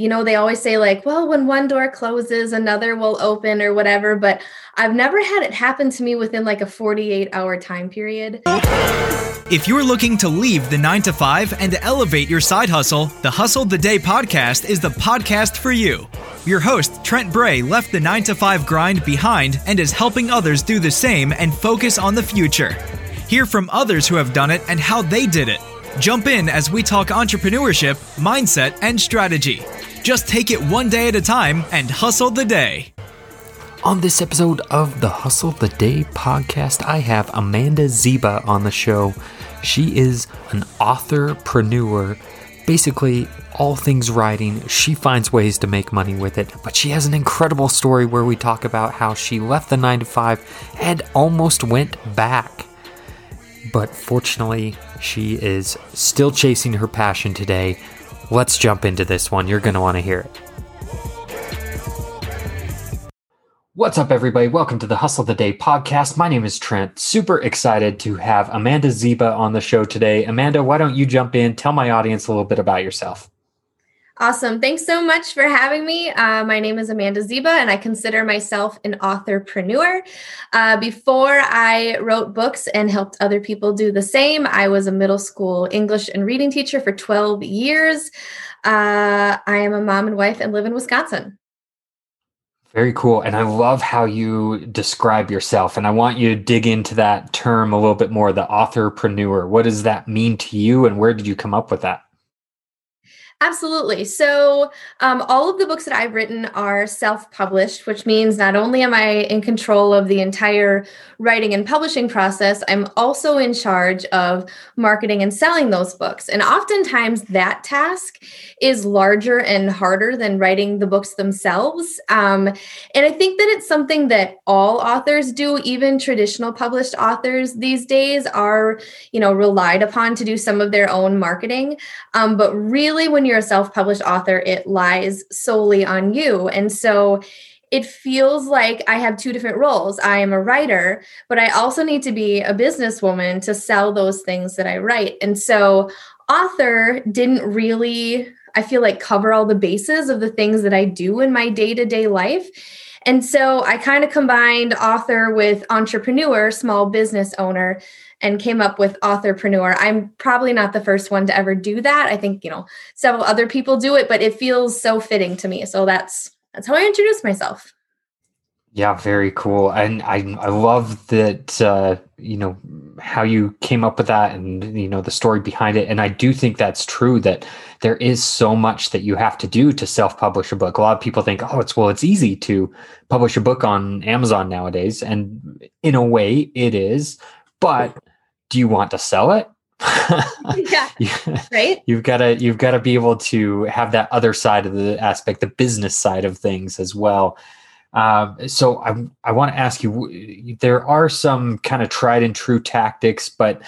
you know, they always say, like, well, when one door closes, another will open or whatever. But I've never had it happen to me within like a 48 hour time period. If you're looking to leave the nine to five and elevate your side hustle, the Hustle the Day podcast is the podcast for you. Your host, Trent Bray, left the nine to five grind behind and is helping others do the same and focus on the future. Hear from others who have done it and how they did it. Jump in as we talk entrepreneurship, mindset, and strategy. Just take it one day at a time and hustle the day. On this episode of the Hustle the Day podcast, I have Amanda Ziba on the show. She is an authorpreneur, basically all things writing. She finds ways to make money with it, but she has an incredible story where we talk about how she left the 9 to 5 and almost went back. But fortunately, she is still chasing her passion today. Let's jump into this one. You're going to want to hear it. What's up, everybody? Welcome to the Hustle of the Day podcast. My name is Trent. Super excited to have Amanda Ziba on the show today. Amanda, why don't you jump in? Tell my audience a little bit about yourself. Awesome. Thanks so much for having me. Uh, my name is Amanda Ziba, and I consider myself an authorpreneur. Uh, before I wrote books and helped other people do the same, I was a middle school English and reading teacher for 12 years. Uh, I am a mom and wife and live in Wisconsin. Very cool. And I love how you describe yourself. And I want you to dig into that term a little bit more the authorpreneur. What does that mean to you? And where did you come up with that? Absolutely. So, um, all of the books that I've written are self published, which means not only am I in control of the entire writing and publishing process, I'm also in charge of marketing and selling those books. And oftentimes that task is larger and harder than writing the books themselves. Um, and I think that it's something that all authors do, even traditional published authors these days are, you know, relied upon to do some of their own marketing. Um, but really, when you're a self published author, it lies solely on you. And so it feels like I have two different roles. I am a writer, but I also need to be a businesswoman to sell those things that I write. And so, author didn't really, I feel like, cover all the bases of the things that I do in my day to day life. And so I kind of combined author with entrepreneur, small business owner and came up with authorpreneur. I'm probably not the first one to ever do that. I think, you know, several other people do it, but it feels so fitting to me. So that's that's how I introduce myself. Yeah, very cool. And I I love that uh, you know how you came up with that and you know the story behind it. And I do think that's true that there is so much that you have to do to self-publish a book. A lot of people think, oh, it's well, it's easy to publish a book on Amazon nowadays. And in a way it is, but do you want to sell it? yeah. right. You've got to you've got to be able to have that other side of the aspect, the business side of things as well. Um, so I I want to ask you, there are some kind of tried and true tactics, but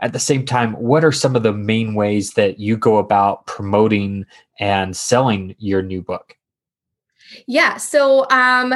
at the same time, what are some of the main ways that you go about promoting and selling your new book? Yeah. So um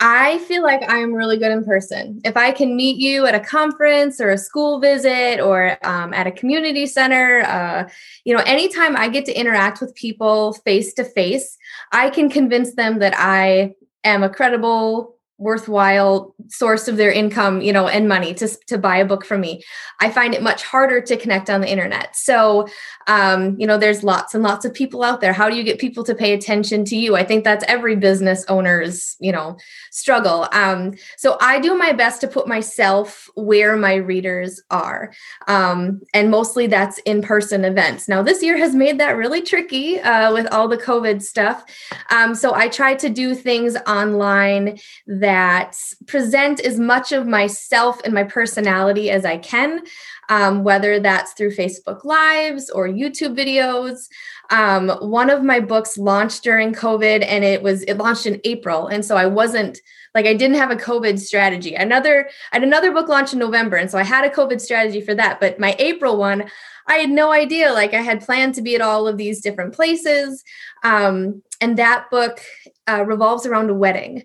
I feel like I'm really good in person. If I can meet you at a conference or a school visit or um, at a community center, uh, you know, anytime I get to interact with people face to face, I can convince them that I am a credible worthwhile source of their income you know and money to, to buy a book from me. I find it much harder to connect on the internet. So um, you know there's lots and lots of people out there. How do you get people to pay attention to you? I think that's every business owner's you know struggle. Um, so i do my best to put myself where my readers are. Um, and mostly that's in-person events. Now this year has made that really tricky uh, with all the covid stuff. Um, so i try to do things online that present as much of myself and my personality as I can, um, whether that's through Facebook Lives or YouTube videos. Um, one of my books launched during COVID and it was it launched in April. And so I wasn't like I didn't have a COVID strategy. Another I had another book launch in November. And so I had a COVID strategy for that. But my April one, I had no idea. Like I had planned to be at all of these different places. Um, and that book uh, revolves around a wedding.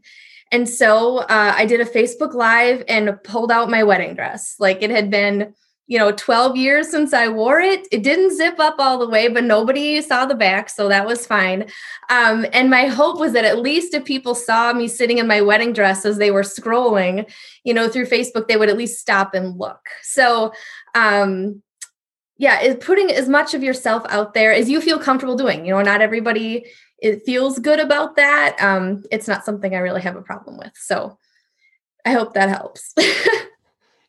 And so uh, I did a Facebook Live and pulled out my wedding dress. Like it had been you know 12 years since i wore it. It didn't zip up all the way but nobody saw the back so that was fine. Um, and my hope was that at least if people saw me sitting in my wedding dress as they were scrolling you know through facebook they would at least stop and look. So um, yeah putting as much of yourself out there as you feel comfortable doing. You know not everybody it feels good about that. Um, it's not something i really have a problem with. So i hope that helps.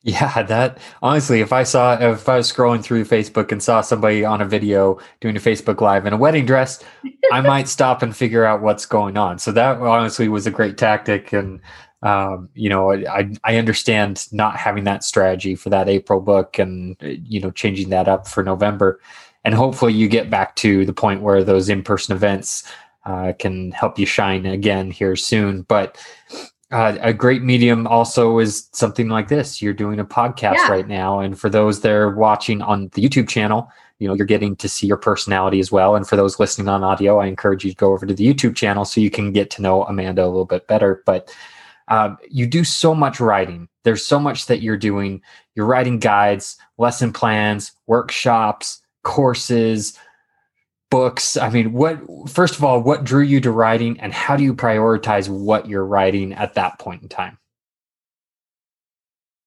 Yeah, that honestly, if I saw if I was scrolling through Facebook and saw somebody on a video doing a Facebook live in a wedding dress, I might stop and figure out what's going on. So that honestly was a great tactic, and um, you know, I I understand not having that strategy for that April book, and you know, changing that up for November, and hopefully you get back to the point where those in person events uh, can help you shine again here soon, but uh, a great medium also is something like this. You're doing a podcast yeah. right now, and for those that are watching on the YouTube channel, you know you're getting to see your personality as well. And for those listening on audio, I encourage you to go over to the YouTube channel so you can get to know Amanda a little bit better. But um, you do so much writing. There's so much that you're doing. You're writing guides, lesson plans, workshops, courses, books. I mean what first of all what drew you to writing and how do you prioritize what you're writing at that point in time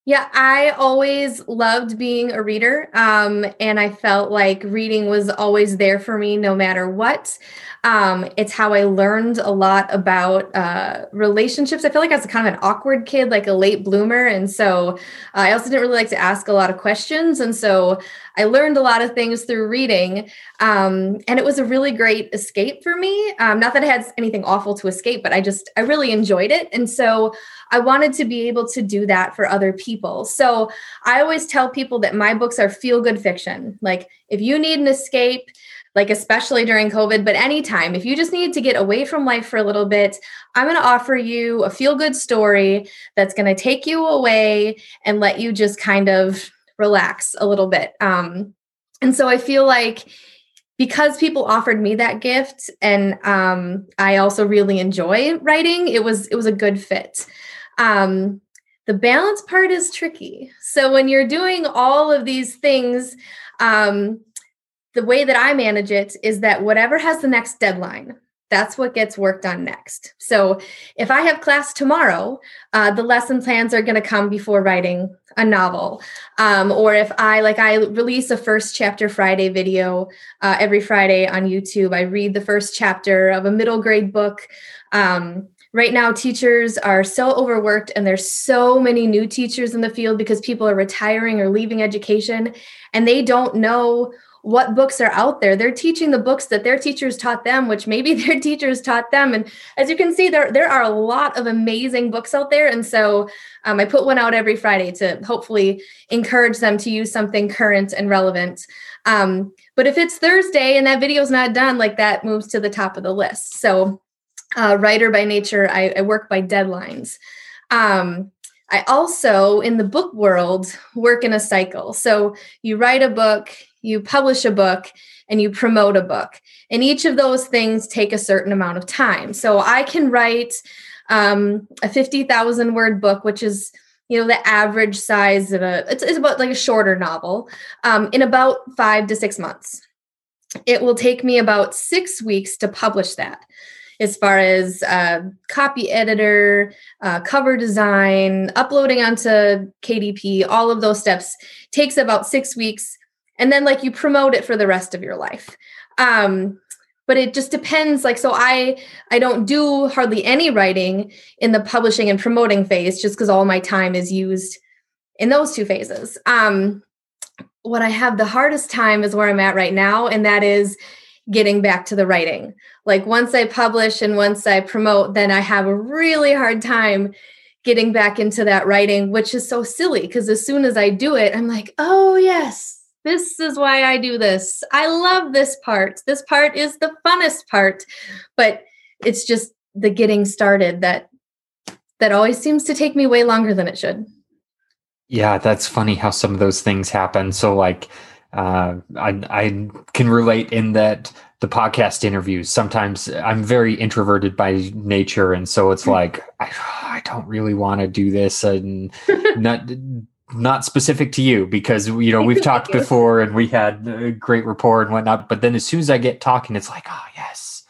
yeah, I always loved being a reader. Um, and I felt like reading was always there for me no matter what. Um, it's how I learned a lot about uh, relationships. I feel like I was kind of an awkward kid, like a late bloomer. And so uh, I also didn't really like to ask a lot of questions. And so I learned a lot of things through reading. Um, and it was a really great escape for me. Um, not that I had anything awful to escape, but I just, I really enjoyed it. And so I wanted to be able to do that for other people. So I always tell people that my books are feel good fiction. Like if you need an escape, like especially during COVID, but anytime, if you just need to get away from life for a little bit, I'm going to offer you a feel good story that's going to take you away and let you just kind of relax a little bit. Um, and so I feel like because people offered me that gift and um, I also really enjoy writing, it was it was a good fit. Um, the balance part is tricky. So when you're doing all of these things, um, the way that I manage it is that whatever has the next deadline, that's what gets worked on next. So if I have class tomorrow, uh, the lesson plans are going to come before writing a novel. Um, or if I like, I release a first chapter Friday video uh, every Friday on YouTube. I read the first chapter of a middle grade book. Um, right now teachers are so overworked and there's so many new teachers in the field because people are retiring or leaving education and they don't know what books are out there. They're teaching the books that their teachers taught them which maybe their teachers taught them. And as you can see there there are a lot of amazing books out there. And so um, i put one out every friday to hopefully encourage them to use something current and relevant. Um, but if it's thursday and that video is not done like that moves to the top of the list. So uh, writer by nature. I, I work by deadlines. Um, I also, in the book world, work in a cycle. So you write a book, you publish a book, and you promote a book. And each of those things take a certain amount of time. So I can write um, a 50,000 word book, which is you know the average size of a it's, it's about like a shorter novel um, in about five to six months it will take me about six weeks to publish that as far as uh, copy editor, uh, cover design, uploading onto KDP, all of those steps takes about six weeks. And then, like, you promote it for the rest of your life. Um, but it just depends like so i i don't do hardly any writing in the publishing and promoting phase just because all my time is used in those two phases um what i have the hardest time is where i'm at right now and that is getting back to the writing. Like once I publish and once I promote, then I have a really hard time getting back into that writing, which is so silly because as soon as I do it, I'm like, oh, yes, this is why I do this. I love this part. This part is the funnest part. But it's just the getting started that that always seems to take me way longer than it should. Yeah, that's funny how some of those things happen. So like uh, I, I can relate in that the podcast interviews sometimes i'm very introverted by nature and so it's hmm. like i, I don't really want to do this and not not specific to you because you know we've talked before and we had a great rapport and whatnot. But then as soon as I get talking, it's like, oh yes,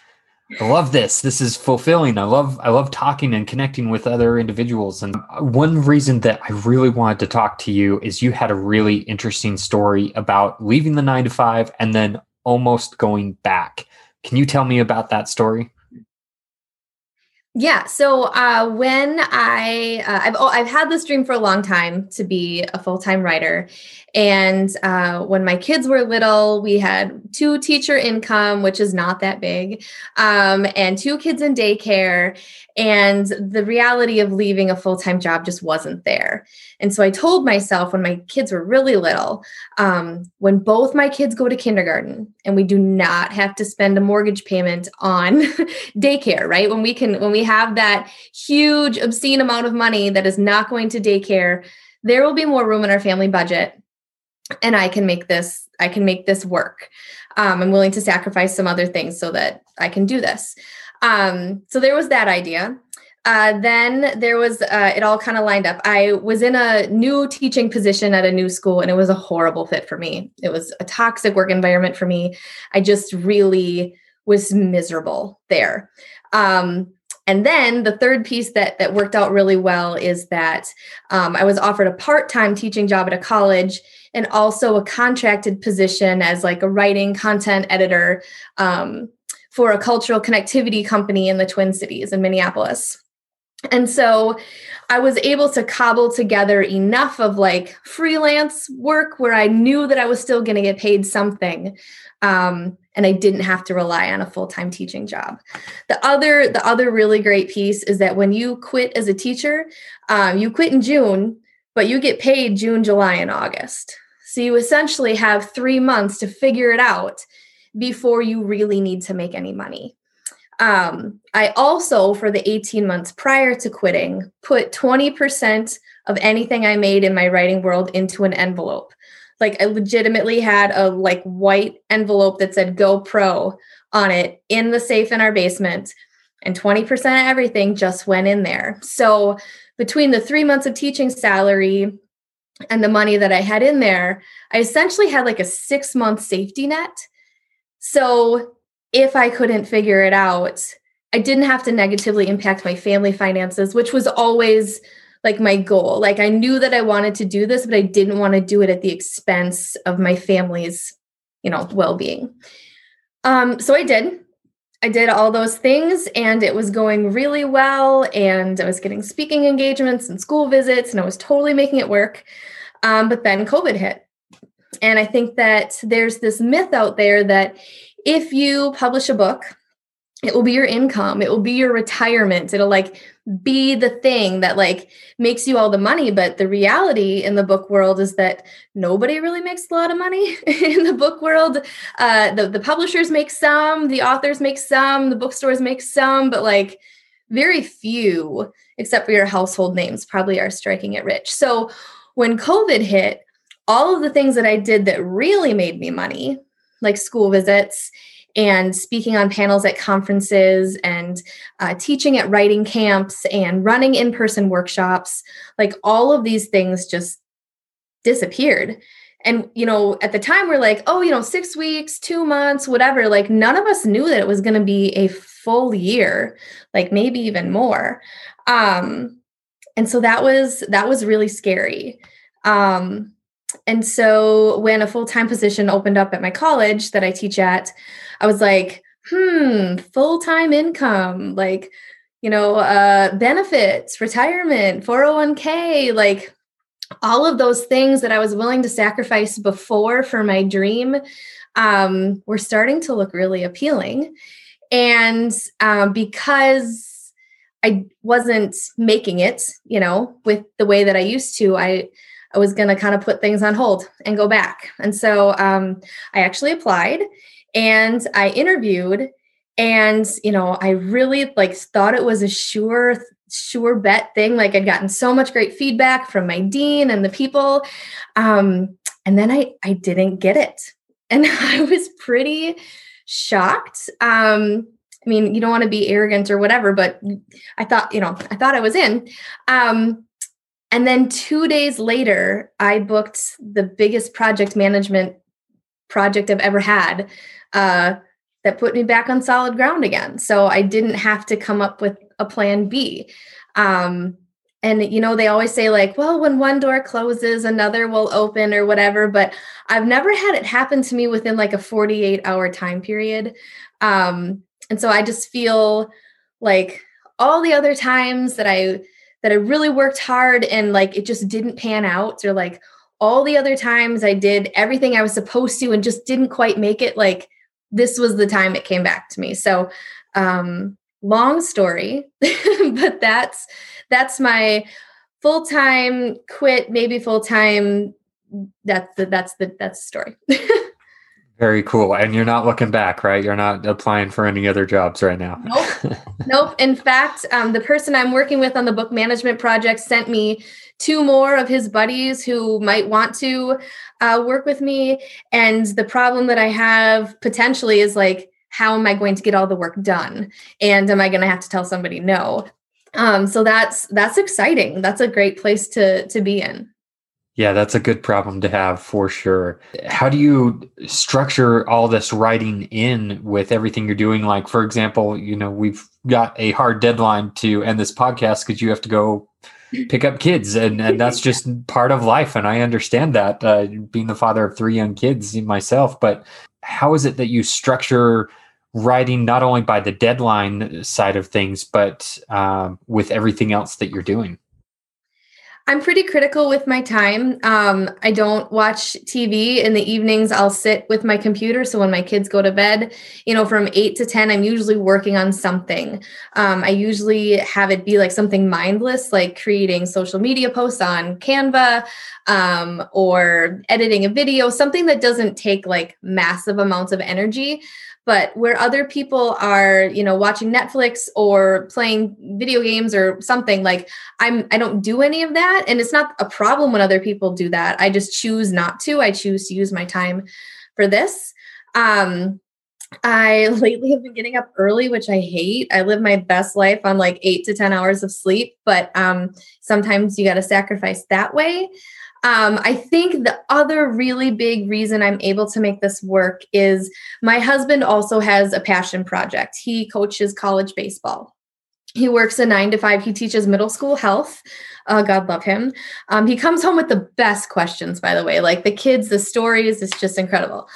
I love this. This is fulfilling. I love I love talking and connecting with other individuals. And one reason that I really wanted to talk to you is you had a really interesting story about leaving the 9 to 5 and then almost going back. Can you tell me about that story? Yeah. So uh, when I uh, I've oh, I've had this dream for a long time to be a full time writer, and uh, when my kids were little, we had two teacher income, which is not that big, um, and two kids in daycare. And the reality of leaving a full time job just wasn't there. And so I told myself when my kids were really little, um, when both my kids go to kindergarten and we do not have to spend a mortgage payment on daycare, right? When we can, when we have that huge, obscene amount of money that is not going to daycare, there will be more room in our family budget and I can make this I can make this work. Um, I'm willing to sacrifice some other things so that I can do this. Um, so there was that idea. Uh, then there was uh, it all kind of lined up. I was in a new teaching position at a new school, and it was a horrible fit for me. It was a toxic work environment for me. I just really was miserable there. Um, and then the third piece that that worked out really well is that um, I was offered a part time teaching job at a college and also a contracted position as like a writing content editor um, for a cultural connectivity company in the Twin Cities in Minneapolis. And so I was able to cobble together enough of like freelance work where I knew that I was still going to get paid something. Um, and I didn't have to rely on a full-time teaching job. The other, the other really great piece is that when you quit as a teacher, um, you quit in June, but you get paid June, July, and August. So you essentially have three months to figure it out before you really need to make any money. Um, I also, for the 18 months prior to quitting, put 20% of anything I made in my writing world into an envelope. Like I legitimately had a like white envelope that said Go Pro on it in the safe in our basement. And 20% of everything just went in there. So between the three months of teaching salary and the money that I had in there, I essentially had like a six month safety net. So if I couldn't figure it out, I didn't have to negatively impact my family finances, which was always like my goal. Like I knew that I wanted to do this, but I didn't want to do it at the expense of my family's, you know, well-being. Um, so I did. I did all those things and it was going really well. And I was getting speaking engagements and school visits, and I was totally making it work. Um, but then COVID hit. And I think that there's this myth out there that if you publish a book, it will be your income, it will be your retirement, it'll like be the thing that like makes you all the money. But the reality in the book world is that nobody really makes a lot of money in the book world. Uh the, the publishers make some the authors make some the bookstores make some but like very few except for your household names probably are striking it rich. So when covid hit all of the things that i did that really made me money like school visits and speaking on panels at conferences and uh, teaching at writing camps and running in person workshops like all of these things just disappeared. And you know at the time we're like oh you know six weeks two months whatever like none of us knew that it was going to be a full year like maybe even more. Um and so that was that was really scary. Um and so when a full-time position opened up at my college that I teach at, I was like, hmm, full-time income, like, you know, uh, benefits, retirement, 401k, like all of those things that I was willing to sacrifice before for my dream um, were starting to look really appealing. And um, because I wasn't making it, you know, with the way that I used to, I I was going to kind of put things on hold and go back. And so um, I actually applied and I interviewed and you know i really like thought it was a sure sure bet thing. Like i'd gotten so much great feedback from my dean and the people um and then i i didn't get it. And i was pretty shocked. Um i mean you don't want to be arrogant or whatever but i thought you know i thought i was in. Um And then two days later, I booked the biggest project management project I've ever had uh, that put me back on solid ground again. So I didn't have to come up with a plan B. Um, and you know they always say like well when one door closes another will open or whatever but i've never had it happen to me within like a 48 hour time period um, and so i just feel like all the other times that i that i really worked hard and like it just didn't pan out or like all the other times i did everything i was supposed to and just didn't quite make it like this was the time it came back to me so um long story but that's that's my full time quit, maybe full time. That's the that's the that's the story. Very cool. And you're not looking back, right? You're not applying for any other jobs right now. Nope. nope. In fact, um, the person I'm working with on the book management project sent me two more of his buddies who might want to uh, work with me. And the problem that I have potentially is like, how am I going to get all the work done? And am I going to have to tell somebody no? Um, so that's that's exciting. That's a great place to to be in. Yeah, that's a good problem to have for sure. How do you structure all this writing in with everything you're doing? Like, for example, you know, we've got a hard deadline to end this podcast because you have to go pick up kids, and, and that's just part of life. And I understand that uh, being the father of three young kids myself. But how is it that you structure writing not only by the deadline side of things, but um, with everything else that you're doing? I'm pretty critical with my time. Um, I don't watch TV in the evenings. I'll sit with my computer. So when my kids go to bed, you know, from eight to 10, I'm usually working on something. Um, I usually have it be like something mindless, like creating social media posts on Canva um, or editing a video, something that doesn't take like massive amounts of energy but where other people are you know watching netflix or playing video games or something like i'm i don't do any of that and it's not a problem when other people do that i just choose not to i choose to use my time for this um I lately have been getting up early, which I hate. I live my best life on like eight to 10 hours of sleep, but um, sometimes you got to sacrifice that way. Um, I think the other really big reason I'm able to make this work is my husband also has a passion project. He coaches college baseball. He works a nine to five. He teaches middle school health. Uh, God love him. Um, he comes home with the best questions, by the way. Like the kids, the stories, it's just incredible.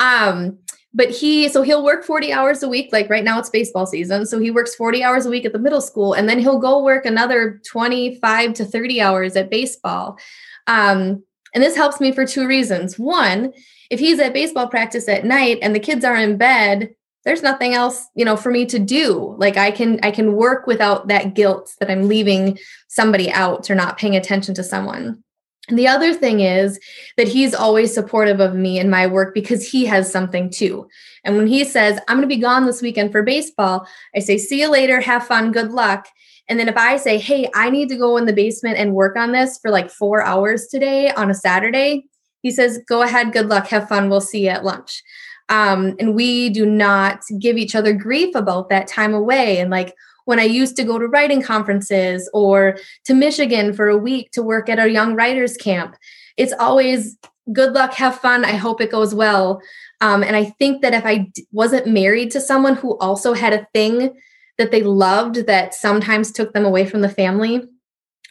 Um, but he so he'll work 40 hours a week like right now it's baseball season so he works 40 hours a week at the middle school and then he'll go work another 25 to 30 hours at baseball um, and this helps me for two reasons. One, if he's at baseball practice at night and the kids are in bed, there's nothing else, you know, for me to do. Like I can I can work without that guilt that I'm leaving somebody out or not paying attention to someone. The other thing is that he's always supportive of me and my work because he has something too. And when he says, I'm going to be gone this weekend for baseball, I say, see you later, have fun, good luck. And then if I say, hey, I need to go in the basement and work on this for like four hours today on a Saturday, he says, go ahead, good luck, have fun, we'll see you at lunch. Um, and we do not give each other grief about that time away. And like when I used to go to writing conferences or to Michigan for a week to work at a young writers camp, it's always good luck, have fun. I hope it goes well. Um, and I think that if I d- wasn't married to someone who also had a thing that they loved that sometimes took them away from the family,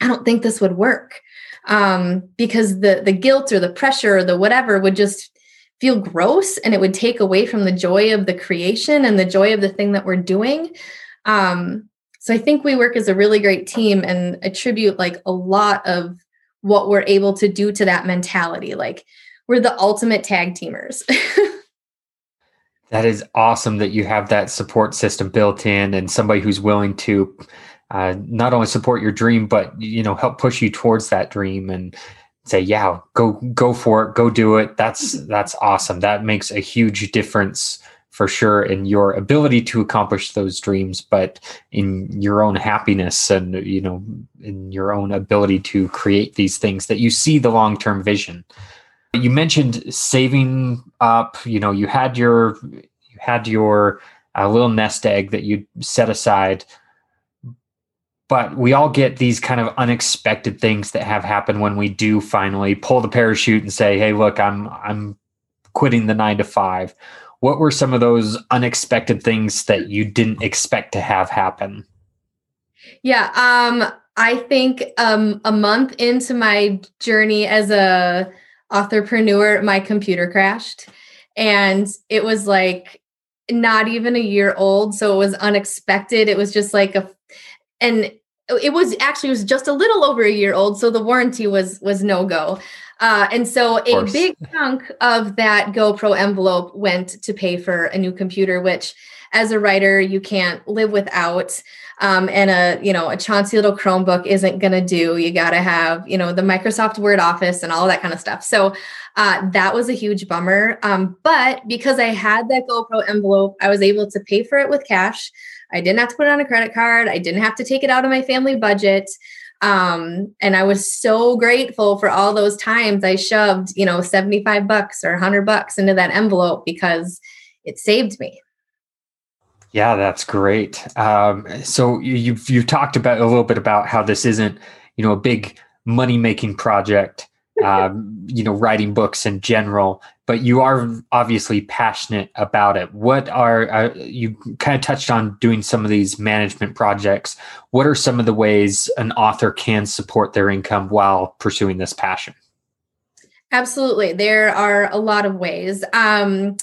I don't think this would work. Um, because the the guilt or the pressure or the whatever would just feel gross and it would take away from the joy of the creation and the joy of the thing that we're doing. Um, so I think we work as a really great team and attribute like a lot of what we're able to do to that mentality. Like we're the ultimate tag teamers. That is awesome that you have that support system built in and somebody who's willing to uh, not only support your dream, but you know help push you towards that dream and say, "Yeah, go go for it, go do it." That's that's awesome. That makes a huge difference for sure in your ability to accomplish those dreams, but in your own happiness and you know in your own ability to create these things that you see the long term vision. You mentioned saving up. You know, you had your you had your uh, little nest egg that you set aside. but we all get these kind of unexpected things that have happened when we do finally pull the parachute and say, "Hey, look, I'm I'm quitting the 9 to 5." What were some of those unexpected things that you didn't expect to have happen? Yeah, um I think um a month into my journey as a entrepreneur, my computer crashed. And it was like not even a year old so it was unexpected. It was just like a and it was actually it was just a little over a year old so the warranty was was no go uh, and so a big chunk of that gopro envelope went to pay for a new computer which as a writer you can't live without. Um, and a you know a chauncey little chromebook isn't going to do. You got to have you know the microsoft word office and all that kind of stuff. So uh, that was a huge bummer. Um, but because i had that gopro envelope i was able to pay for it with cash. I didn't have to put it on a credit card. I didn't have to take it out of my family budget. Um, and I was so grateful for all those times I shoved, you know, 75 bucks or 100 bucks into that envelope because it saved me. Yeah, that's great. Um, so you've you've talked about a little bit about how this isn't, you know, a big money making project um, you know, writing books in general, but you are obviously passionate about it. What are uh, you kind of touched on doing some of these management projects? What are some of the ways an author can support their income while pursuing this passion? Absolutely, there are a lot of ways. Um,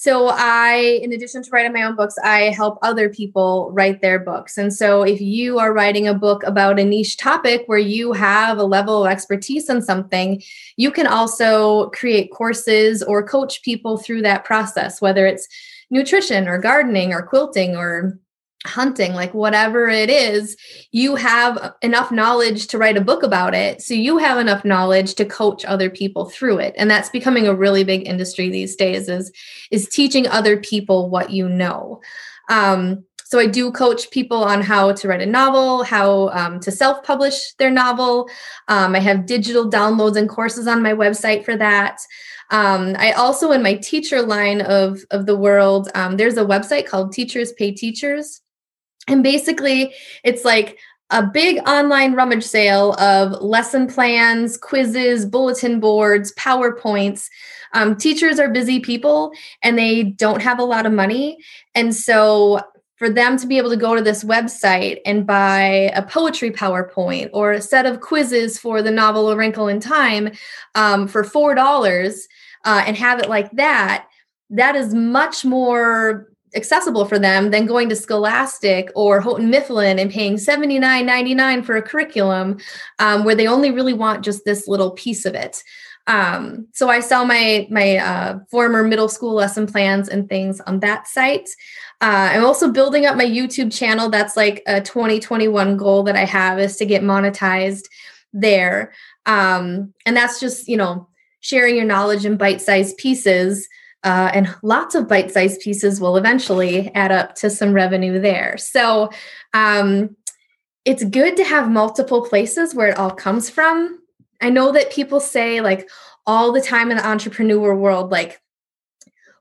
so I, in addition to writing my own books, I help other people write their books. And so if you are writing a book about a niche topic where you have a level of expertise in something, you can also create courses or coach people through that process, whether it's nutrition or gardening or quilting or hunting, like whatever it is, you have enough knowledge to write a book about it. So you have enough knowledge to coach other people through it. And that's becoming a really big industry these days is, is teaching other people what you know. Um, so I do coach people on how to write a novel, how um, to self-publish their novel. Um, I have digital downloads and courses on my website for that. Um, I also, in my teacher line of, of the world, um, there's a website called Teachers Pay Teachers. And basically, it's like a big online rummage sale of lesson plans, quizzes, bulletin boards, PowerPoints. Um, teachers are busy people and they don't have a lot of money. And so, for them to be able to go to this website and buy a poetry PowerPoint or a set of quizzes for the novel A Wrinkle in Time um, for $4 uh, and have it like that, that is much more accessible for them than going to Scholastic or Houghton Mifflin and paying $79.99 for a curriculum um, where they only really want just this little piece of it. Um, so I sell my my uh, former middle school lesson plans and things on that site. Uh, I'm also building up my YouTube channel. That's like a 2021 goal that I have is to get monetized there. Um, and that's just you know sharing your knowledge in bite-sized pieces uh, and lots of bite sized pieces will eventually add up to some revenue there. So um, it's good to have multiple places where it all comes from. I know that people say, like, all the time in the entrepreneur world, like,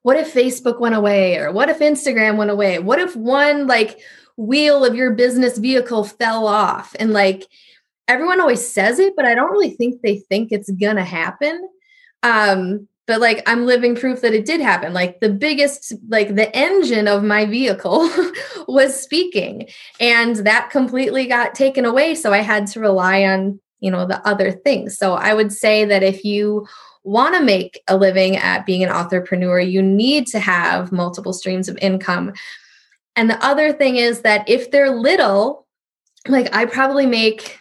what if Facebook went away? Or what if Instagram went away? What if one, like, wheel of your business vehicle fell off? And, like, everyone always says it, but I don't really think they think it's gonna happen. Um, but like i'm living proof that it did happen. Like the biggest like the engine of my vehicle was speaking and that completely got taken away so i had to rely on you know the other things. So i would say that if you want to make a living at being an entrepreneur you need to have multiple streams of income. And the other thing is that if they're little like i probably make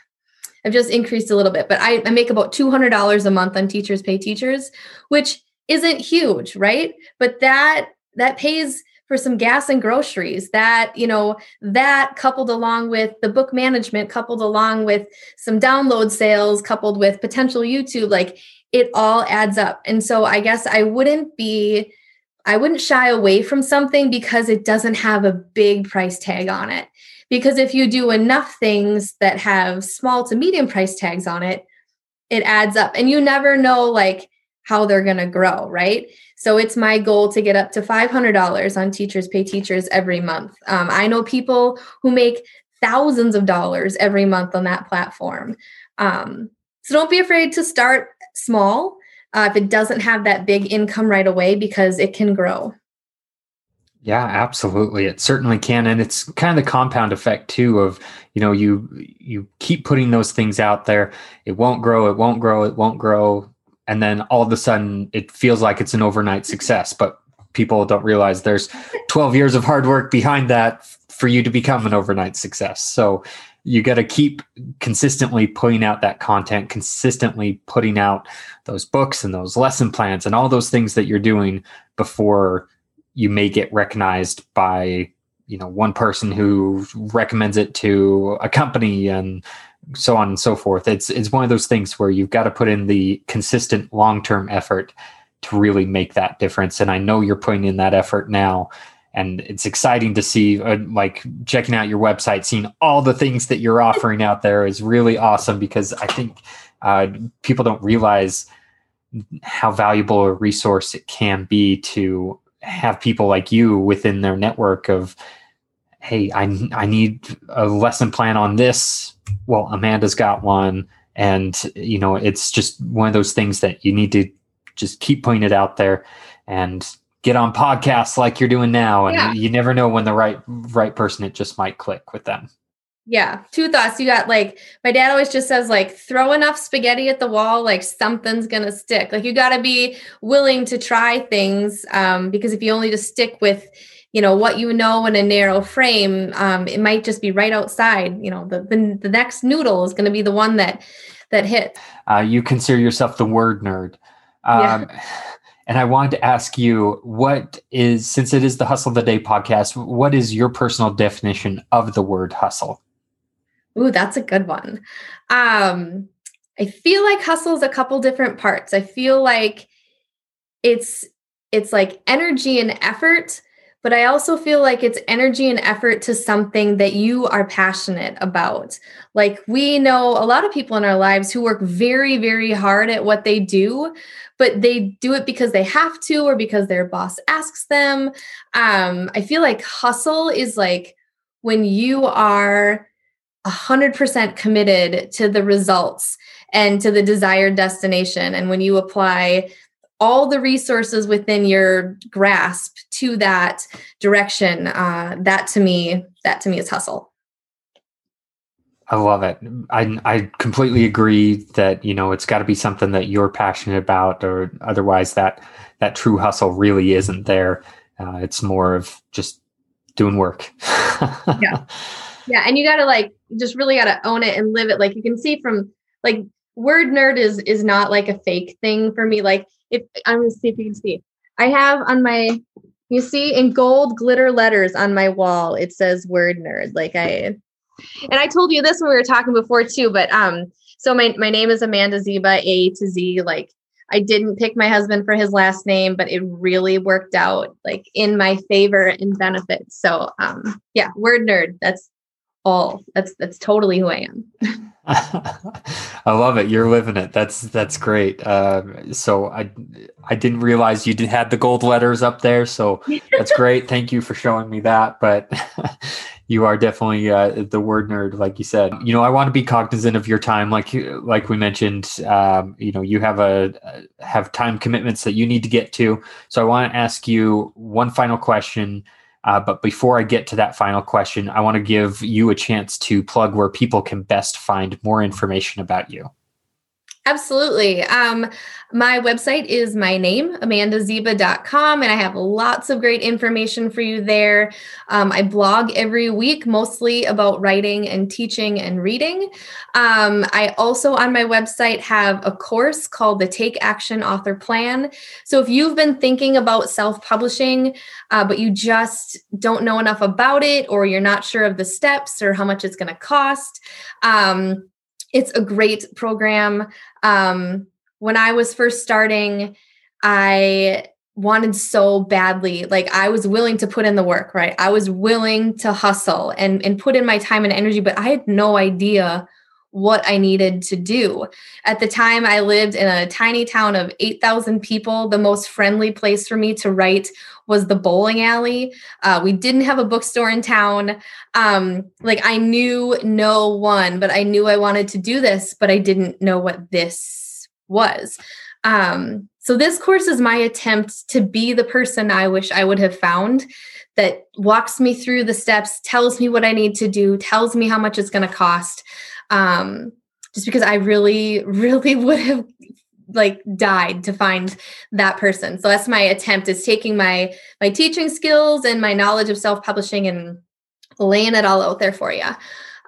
I've just increased a little bit, but I, I make about $200 a month on teachers pay teachers, which isn't huge, right? But that that pays for some gas and groceries that you know that coupled along with the book management coupled along with some download sales coupled with potential youtube like it all adds up and so i guess i wouldn't be i wouldn't shy away from something because it doesn't have a big price tag on it because if you do enough things that have small to medium price tags on it, it adds up. And you never know like how they're going to grow, right? So it's my goal to get up to $500 on Teachers Pay Teachers every month. Um, I know people who make thousands of dollars every month on that platform. Um, so don't be afraid to start small uh, if it doesn't have that big income right away because it can grow. Yeah, absolutely. It certainly can, and it's kind of the compound effect too. Of you know, you you keep putting those things out there, it won't grow, it won't grow, it won't grow, and then all of a sudden, it feels like it's an overnight success. But people don't realize there's 12 years of hard work behind that for you to become an overnight success. So you got to keep consistently putting out that content, consistently putting out those books and those lesson plans and all those things that you're doing before you may get recognized by you know one person who recommends it to a company and so on and so forth. It's it's one of those things where you've got to put in the consistent long-term effort to really make that difference. And i know you're putting in that effort now. And it's exciting to see uh, like checking out your website seeing all the things that you're offering out there is really awesome because i think uh, people don't realize how valuable a resource it can be to have people like you within their network of hey i, I need a lesson plan on this well amanda's got one and you know it's just one of those things that you need to just keep putting it out there and get on podcasts like you're doing now and yeah. you never know when the right right person it just might click with them yeah two thoughts you got like my dad always just says like throw enough spaghetti at the wall like something's gonna stick like you got to be willing to try things um, because if you only just stick with you know what you know in a narrow frame um, it might just be right outside you know the the, the next noodle is going to be the one that that hit uh, you consider yourself the word nerd um, yeah. And I wanted to ask you what is, since it is the Hustle of the Day podcast, what is your personal definition of the word hustle? Ooh, that's a good one. Um, I feel like hustle is a couple different parts. I feel like it's it's like energy and effort, but I also feel like it's energy and effort to something that you are passionate about. Like we know a lot of people in our lives who work very, very hard at what they do, but they do it because they have to or because their boss asks them. Um, I feel like hustle is like when you are 100% committed to the results and to the desired destination. And when you apply all the resources within your grasp to that direction, uh, that to me, that to me is hustle. I love it. I I completely agree that you know it's got to be something that you're passionate about, or otherwise that that true hustle really isn't there. Uh, it's more of just doing work. yeah, yeah, and you got to like just really got to own it and live it. Like you can see from like word nerd is is not like a fake thing for me. Like if I'm gonna see if you can see, I have on my you see in gold glitter letters on my wall it says word nerd. Like I and I told you this when we were talking before too, but um, so my my name is Amanda Ziba, A to Z. Like I didn't pick my husband for his last name, but it really worked out like in my favor and benefit. So um, yeah, word nerd. That's all. That's that's totally who I am. I love it. You're living it. That's that's great. Um, so I I didn't realize you did had the gold letters up there. So that's great. Thank you for showing me that. But you are definitely uh, the word nerd, like you said. You know, I want to be cognizant of your time, like like we mentioned. Um, you know, you have a have time commitments that you need to get to. So I want to ask you one final question. Uh, but before I get to that final question, I want to give you a chance to plug where people can best find more information about you. Absolutely. Um, my website is my name, and I have lots of great information for you there. Um, I blog every week, mostly about writing and teaching and reading. Um, I also on my website have a course called the Take Action Author Plan. So if you've been thinking about self publishing, uh, but you just don't know enough about it, or you're not sure of the steps or how much it's going to cost, um, it's a great program. Um, when I was first starting, I wanted so badly like i was willing to put in the work right? I was willing to hustle and and put in my time and energy but i had no idea what I needed to do. At the time, I lived in a tiny town of 8,000 people. The most friendly place for me to write was the bowling alley. Uh, we didn't have a bookstore in town. Um, like, I knew no one, but I knew I wanted to do this, but I didn't know what this was. Um, so, this course is my attempt to be the person I wish I would have found that walks me through the steps, tells me what I need to do, tells me how much it's going to cost um, just because I really, really would have like died to find that person. So that's my attempt is taking my my teaching skills and my knowledge of self-publishing and laying it all out there for you.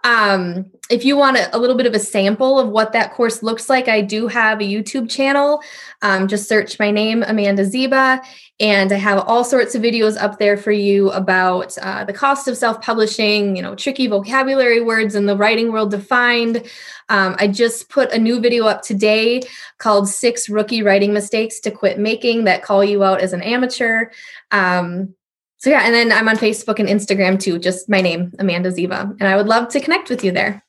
Um, if you want a, a, little bit of a sample of what that course looks like, I do have a YouTube channel. Um, just search my name, Amanda Zieba, and I have all sorts of videos up there for you about uh, the cost of self-publishing, you know, tricky vocabulary words in the writing world defined. Um, I just put a new video up today called Six Rookie Writing Mistakes to Quit Making that call you out as an amateur. Um, so yeah, and then I'm on Facebook and Instagram too, just my name, Amanda Zieba. And I would love to connect with you there.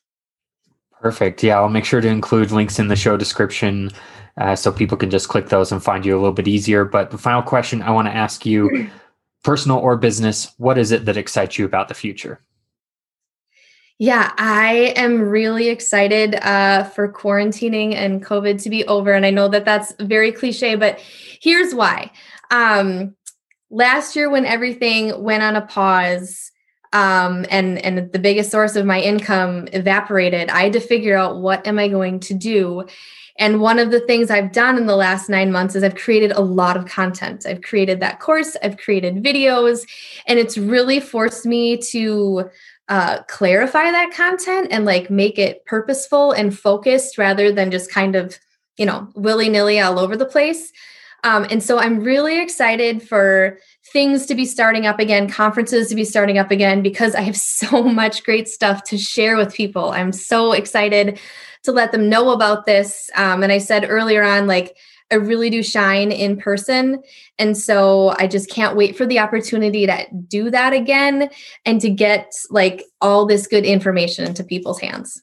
Perfect. Yeah, I'll make sure to include links in the show description uh, so people can just click those and find you a little bit easier. But the final question I want to ask you personal or business, what is it that excites you about the future? Yeah, I am really excited uh, for quarantining and COVID to be over. And I know that that's very cliche, but here's why. Um, last year when everything went on a pause um, and and the biggest source of my income evaporated. I had to figure out what am i going to do? And one of the things i've done in the last nine months is i've created a lot of content. I've created that course i've created videos and it's really forced me to uh, clarify that content and like make it purposeful and focused rather than just kind of you know willy-nilly all over the place. Um, and so I'm really excited for things to be starting up again, conferences to be starting up again, because I have so much great stuff to share with people. I'm so excited to let them know about this. Um, and I said earlier on, like, I really do shine in person. And so I just can't wait for the opportunity to do that again and to get like all this good information into people's hands.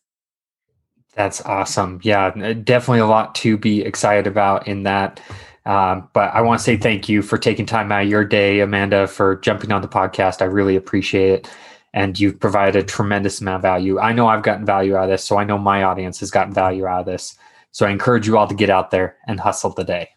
That's awesome. Yeah, definitely a lot to be excited about in that. Um, but I want to say thank you for taking time out of your day, Amanda, for jumping on the podcast. I really appreciate it. And you've provided a tremendous amount of value. I know I've gotten value out of this, so I know my audience has gotten value out of this. So I encourage you all to get out there and hustle today.